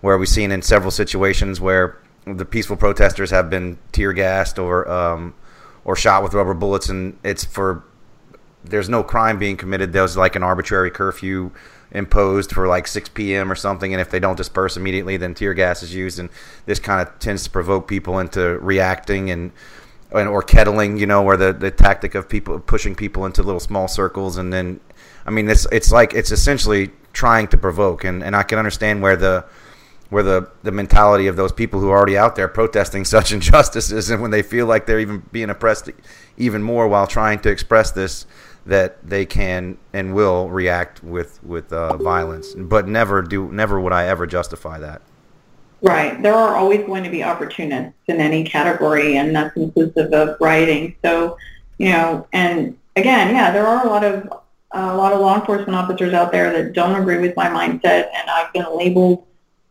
F: where we've seen in several situations where the peaceful protesters have been tear gassed or um, or shot with rubber bullets, and it's for there's no crime being committed. There's like an arbitrary curfew imposed for like 6 p.m. or something, and if they don't disperse immediately, then tear gas is used, and this kind of tends to provoke people into reacting and and or kettling, you know, where the, the tactic of people pushing people into little small circles, and then, I mean, it's it's like it's essentially trying to provoke, and, and I can understand where the where the, the mentality of those people who are already out there protesting such injustices, and when they feel like they're even being oppressed even more while trying to express this, that they can and will react with with uh, violence. But never do never would I ever justify that.
D: Right. There are always going to be opportunists in any category, and that's inclusive of rioting. So, you know, and again, yeah, there are a lot of a lot of law enforcement officers out there that don't agree with my mindset, and I've been labeled,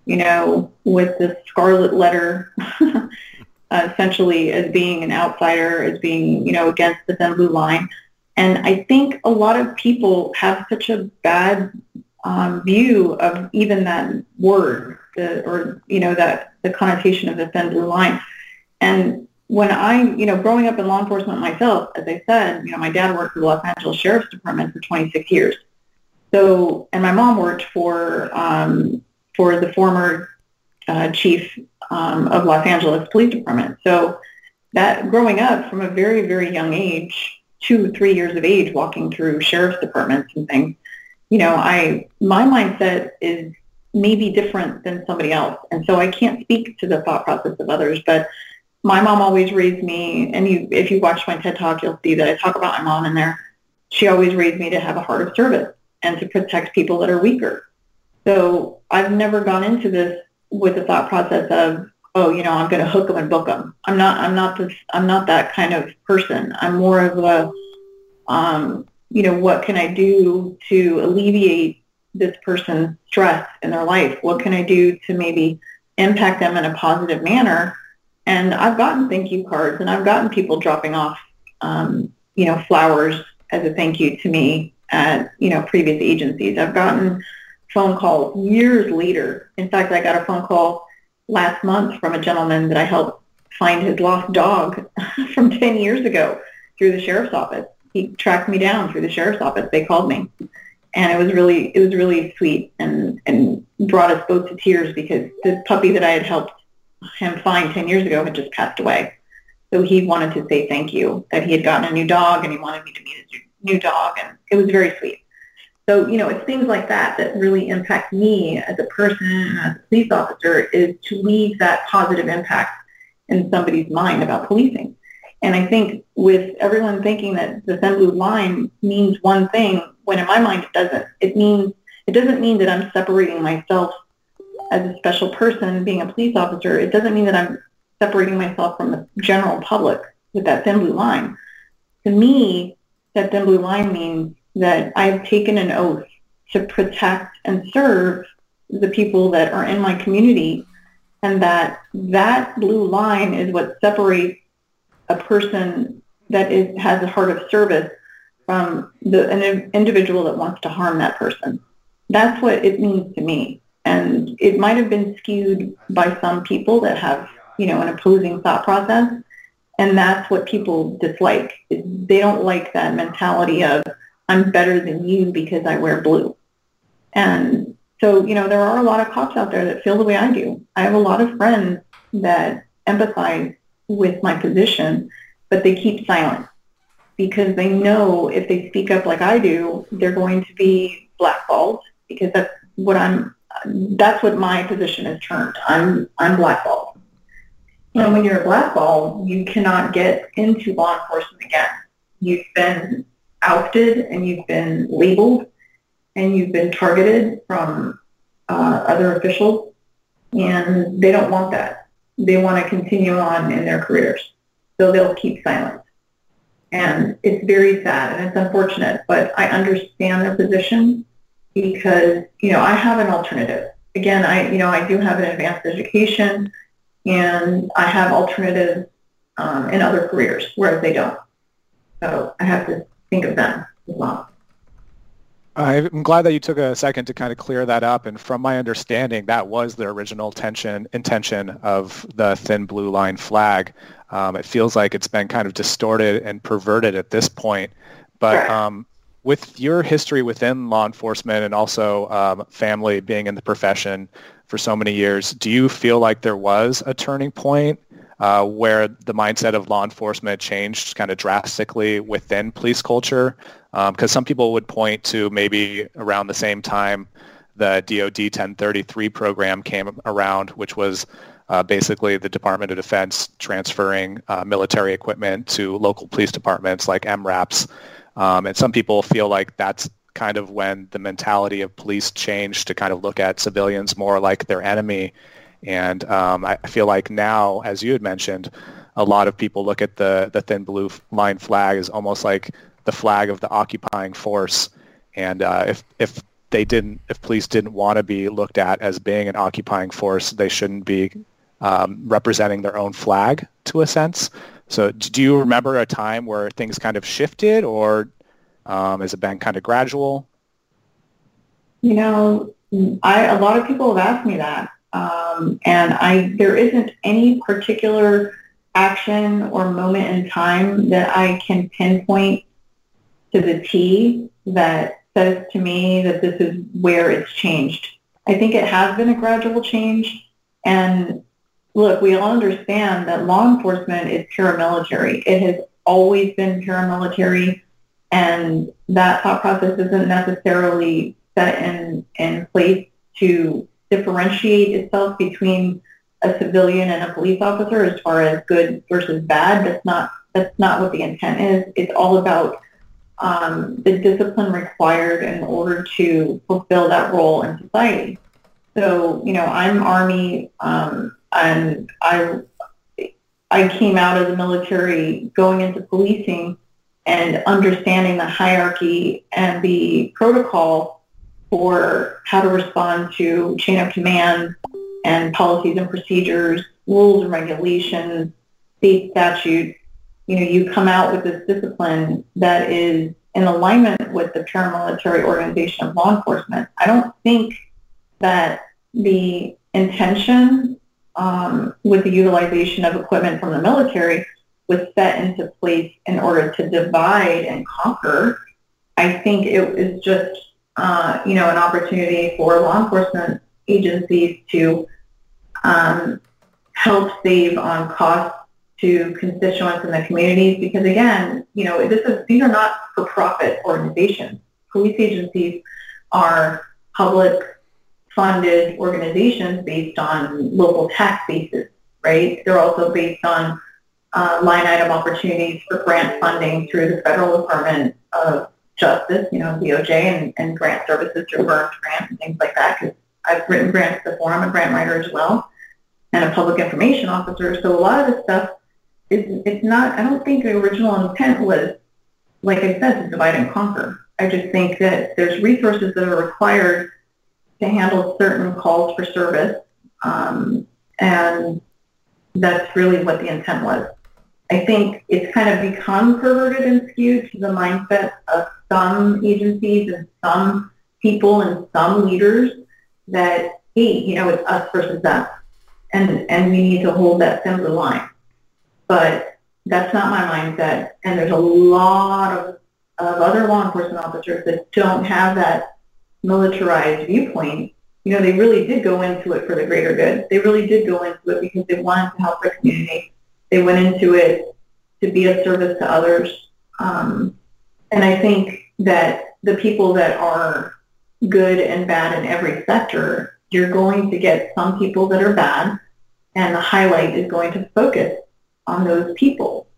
D: you know, with the scarlet letter, essentially as being an outsider, as being, you know, against the thin blue line. And I think a lot of people have such a bad um, view of even that word, the, or you know that the connotation of the thin blue line. And when I, you know, growing up in law enforcement myself, as I said, you know, my dad worked for the Los Angeles Sheriff's Department for 26 years. So, and my mom worked for um, for the former uh, chief um, of Los Angeles Police Department. So, that growing up from a very very young age, two, three years of age walking through sheriff's departments and things, you know, I my mindset is maybe different than somebody else. And so I can't speak to the thought process of others, but my mom always raised me, and you, if you watch my TED Talk, you'll see that I talk about my mom in there. She always raised me to have a heart of service and to protect people that are weaker. So I've never gone into this with the thought process of, oh, you know, I'm going to hook them and book them. I'm not. I'm not this. I'm not that kind of person. I'm more of a, um, you know, what can I do to alleviate this person's stress in their life? What can I do to maybe impact them in a positive manner? And I've gotten thank you cards, and I've gotten people dropping off, um, you know, flowers as a thank you to me at you know previous agencies. I've gotten phone calls years later. In fact, I got a phone call last month from a gentleman that I helped find his lost dog from 10 years ago through the sheriff's office. He tracked me down through the sheriff's office. They called me. And it was really, it was really sweet and, and brought us both to tears because the puppy that I had helped him find 10 years ago had just passed away. So he wanted to say thank you that he had gotten a new dog and he wanted me to meet his new dog. And it was very sweet. So, you know, it's things like that that really impact me as a person, as a police officer, is to leave that positive impact in somebody's mind about policing. And I think with everyone thinking that the thin blue line means one thing, when in my mind it doesn't. It means it doesn't mean that I'm separating myself as a special person being a police officer. It doesn't mean that I'm separating myself from the general public with that thin blue line. To me, that thin blue line means that I've taken an oath to protect and serve the people that are in my community and that that blue line is what separates a person that is, has a heart of service from the, an individual that wants to harm that person. That's what it means to me. And it might have been skewed by some people that have, you know, an opposing thought process. And that's what people dislike. They don't like that mentality of, I'm better than you because I wear blue. And so, you know, there are a lot of cops out there that feel the way I do. I have a lot of friends that empathize with my position, but they keep silent because they know if they speak up like I do, they're going to be blackballed because that's what I'm, that's what my position is termed. I'm, I'm blackballed. You know, when you're a blackball, you cannot get into law enforcement again. You've been ousted and you've been labeled and you've been targeted from uh, other officials, and they don't want that. They want to continue on in their careers, so they'll keep silent. And it's very sad and it's unfortunate, but I understand their position because, you know, I have an alternative. Again, I, you know, I do have an advanced education and I have alternatives um, in other careers, whereas they don't. So I have to think of them as well.
B: I'm glad that you took a second to kind of clear that up. And from my understanding, that was the original tension, intention of the thin blue line flag. Um, it feels like it's been kind of distorted and perverted at this point. But um, with your history within law enforcement and also um, family being in the profession for so many years, do you feel like there was a turning point uh, where the mindset of law enforcement changed kind of drastically within police culture. Because um, some people would point to maybe around the same time the DoD 1033 program came around, which was uh, basically the Department of Defense transferring uh, military equipment to local police departments like MRAPs. Um, and some people feel like that's kind of when the mentality of police changed to kind of look at civilians more like their enemy and um, I feel like now, as you had mentioned, a lot of people look at the, the thin blue line flag as almost like the flag of the occupying force. And uh, if, if they didn't, if police didn't want to be looked at as being an occupying force, they shouldn't be um, representing their own flag to a sense. So do you remember a time where things kind of shifted or um, has it been kind of gradual?
D: You know, I, a lot of people have asked me that. Um, and I, there isn't any particular action or moment in time that I can pinpoint to the T that says to me that this is where it's changed. I think it has been a gradual change. And look, we all understand that law enforcement is paramilitary. It has always been paramilitary, and that thought process isn't necessarily set in, in place to differentiate itself between a civilian and a police officer as far as good versus bad. That's not that's not what the intent is. It's all about um, the discipline required in order to fulfill that role in society. So, you know, I'm Army, um, and I I came out of the military going into policing and understanding the hierarchy and the protocol for how to respond to chain of command and policies and procedures, rules and regulations, state statutes. You know, you come out with this discipline that is in alignment with the paramilitary organization of law enforcement. I don't think that the intention um, with the utilization of equipment from the military was set into place in order to divide and conquer. I think it was just, uh, you know, an opportunity for law enforcement agencies to um, help save on costs to constituents in the communities because again, you know, this is, these are not for-profit organizations. Police agencies are public funded organizations based on local tax bases, right? They're also based on uh, line item opportunities for grant funding through the Federal Department of Justice, you know, DOJ, and, and grant services through Burns Grant and things like that. Because I've written grants before. I'm a grant writer as well, and a public information officer. So a lot of this stuff is it's not. I don't think the original intent was, like I said, to divide and conquer. I just think that there's resources that are required to handle certain calls for service, um, and that's really what the intent was. I think it's kind of become perverted and skewed to the mindset of some agencies and some people and some leaders that, hey, you know, it's us versus them. And, and we need to hold that similar line. But that's not my mindset. And there's a lot of, of other law enforcement officers that don't have that militarized viewpoint. You know, they really did go into it for the greater good. They really did go into it because they wanted to help their community they went into it to be of service to others. Um, and I think that the people that are good and bad in every sector, you're going to get some people that are bad, and the highlight is going to focus on those people.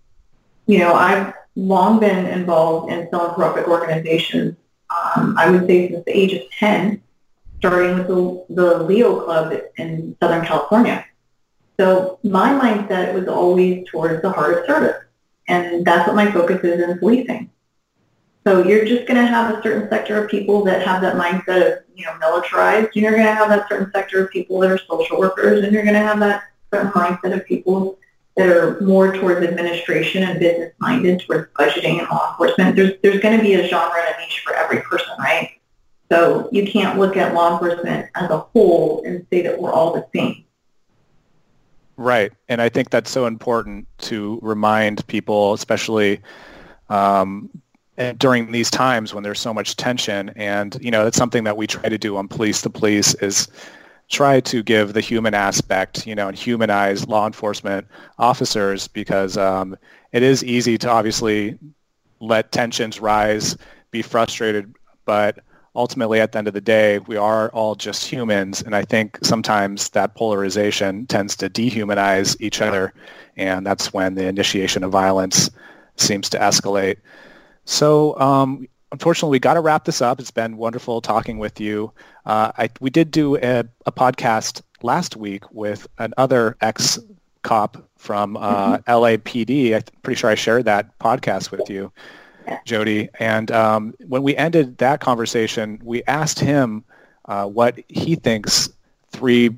D: You know, I've long been involved in philanthropic organizations. Um, I would say since the age of 10, starting with the, the Leo Club in Southern California. So my mindset was always towards the heart of service. And that's what my focus is in policing. So you're just going to have a certain sector of people that have that mindset of, you know, militarized. You're going to have that certain sector of people that are social workers, and you're going to have that certain mindset of people that are more towards administration and business minded, towards budgeting and law enforcement. There's there's going to be a genre and a niche for every person, right? So you can't look at law enforcement as a whole and say that we're all the same.
B: Right. And I think that's so important to remind people, especially um, during these times when there's so much tension. And, you know, that's something that we try to do on Police the Police is try to give the human aspect, you know, and humanize law enforcement officers because um, it is easy to obviously let tensions rise, be frustrated, but ultimately at the end of the day, we are all just humans. And I think sometimes that polarization tends to dehumanize each other. And that's when the initiation of violence seems to escalate. So um, unfortunately, we got to wrap this up. It's been wonderful talking with you. Uh, I, we did do a, a, podcast last week with another ex-cop from uh, mm-hmm. LAPD. I'm pretty sure I shared that podcast with you. Jody. And um, when we ended that conversation, we asked him uh, what he thinks three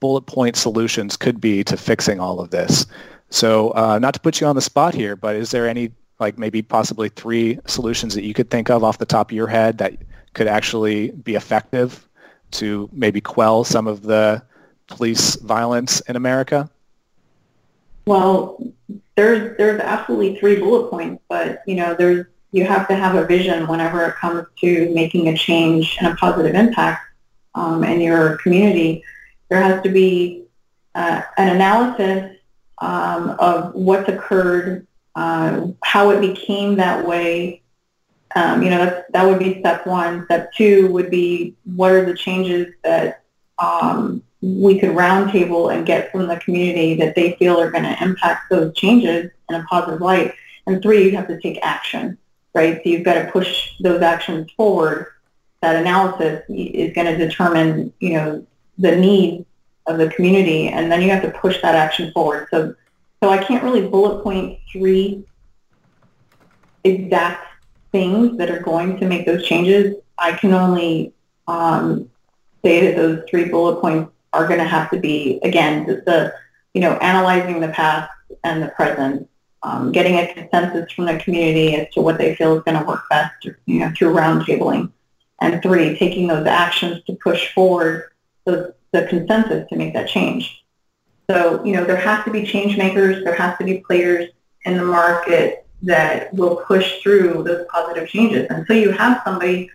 B: bullet point solutions could be to fixing all of this. So uh, not to put you on the spot here, but is there any, like maybe possibly three solutions that you could think of off the top of your head that could actually be effective to maybe quell some of the police violence in America?
D: Well, there's there's absolutely three bullet points, but you know there's you have to have a vision whenever it comes to making a change and a positive impact um, in your community. There has to be uh, an analysis um, of what's occurred, uh, how it became that way. Um, you know, that's, that would be step one. Step two would be what are the changes that um, we could roundtable and get from the community that they feel are going to impact those changes in a positive light. And three, you have to take action, right? So you've got to push those actions forward. That analysis is going to determine, you know, the needs of the community, and then you have to push that action forward. So, so I can't really bullet point three exact things that are going to make those changes. I can only um, say that those three bullet points are going to have to be, again, the, the, you know, analyzing the past and the present, um, getting a consensus from the community as to what they feel is going to work best, you know, through roundtabling. And three, taking those actions to push forward the, the consensus to make that change. So, you know, there has to be change makers. There has to be players in the market that will push through those positive changes. And so you have somebody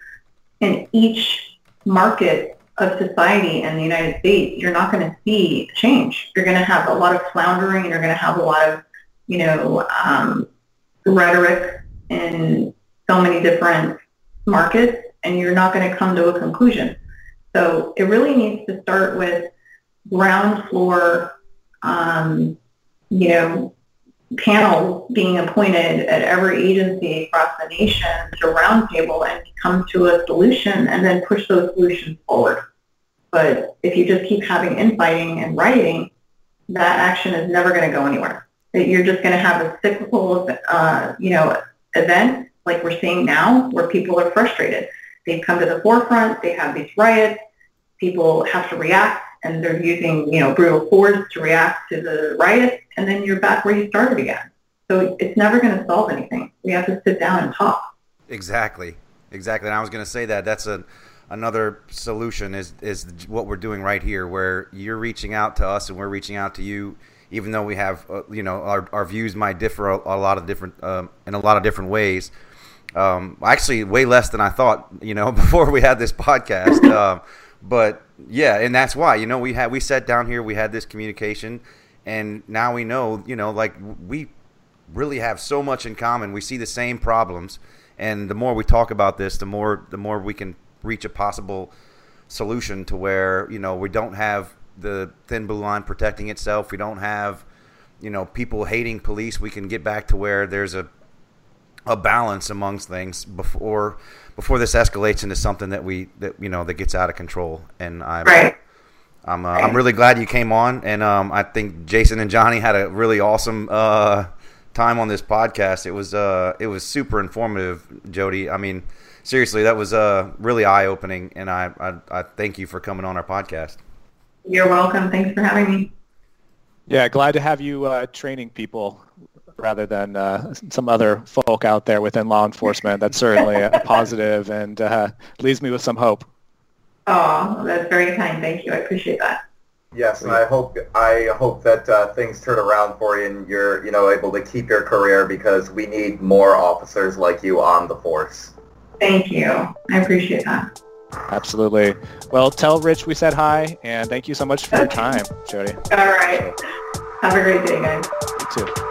D: in each market of society in the United States, you're not going to see change. You're going to have a lot of floundering and you're going to have a lot of, you know, um, rhetoric in so many different markets and you're not going to come to a conclusion. So it really needs to start with ground floor, um, you know, panels being appointed at every agency across the nation to roundtable and come to a solution and then push those solutions forward. But if you just keep having infighting and rioting, that action is never going to go anywhere. You're just going to have a cyclical, uh, you know, event like we're seeing now where people are frustrated. They've come to the forefront. They have these riots. People have to react and they're using, you know, brutal force to react to the riots, and then you're back where you started again. So it's never going to solve anything. We have to sit down and talk.
F: Exactly, exactly. And I was going to say that that's a another solution is is what we're doing right here, where you're reaching out to us and we're reaching out to you, even though we have, uh, you know, our, our views might differ a, a lot of different um, in a lot of different ways. Um, actually, way less than I thought, you know, before we had this podcast. um, but yeah, and that's why you know we had we sat down here, we had this communication, and now we know you know like we really have so much in common. We see the same problems, and the more we talk about this, the more the more we can reach a possible solution to where you know we don't have the thin blue line protecting itself. We don't have you know people hating police. We can get back to where there's a a balance amongst things before before this escalates into something that we that you know that gets out of control. And I'm
D: right.
F: I'm uh, I'm really glad you came on, and um, I think Jason and Johnny had a really awesome uh, time on this podcast. It was uh, it was super informative, Jody. I mean, seriously, that was uh, really eye opening, and I, I I thank you for coming on our podcast.
D: You're welcome. Thanks for having me.
B: Yeah, glad to have you uh, training people rather than uh, some other folk out there within law enforcement. That's certainly a positive and uh, leaves me with some hope.
D: Oh, that's very kind. Thank you. I appreciate that.
E: Yes, and I hope I hope that uh, things turn around for you and you're you know able to keep your career because we need more officers like you on the force.
D: Thank you. I appreciate that.
B: Absolutely. Well, tell Rich we said hi, and thank you so much for your time, Jody.
D: All right. Have a great day, guys.
B: You too.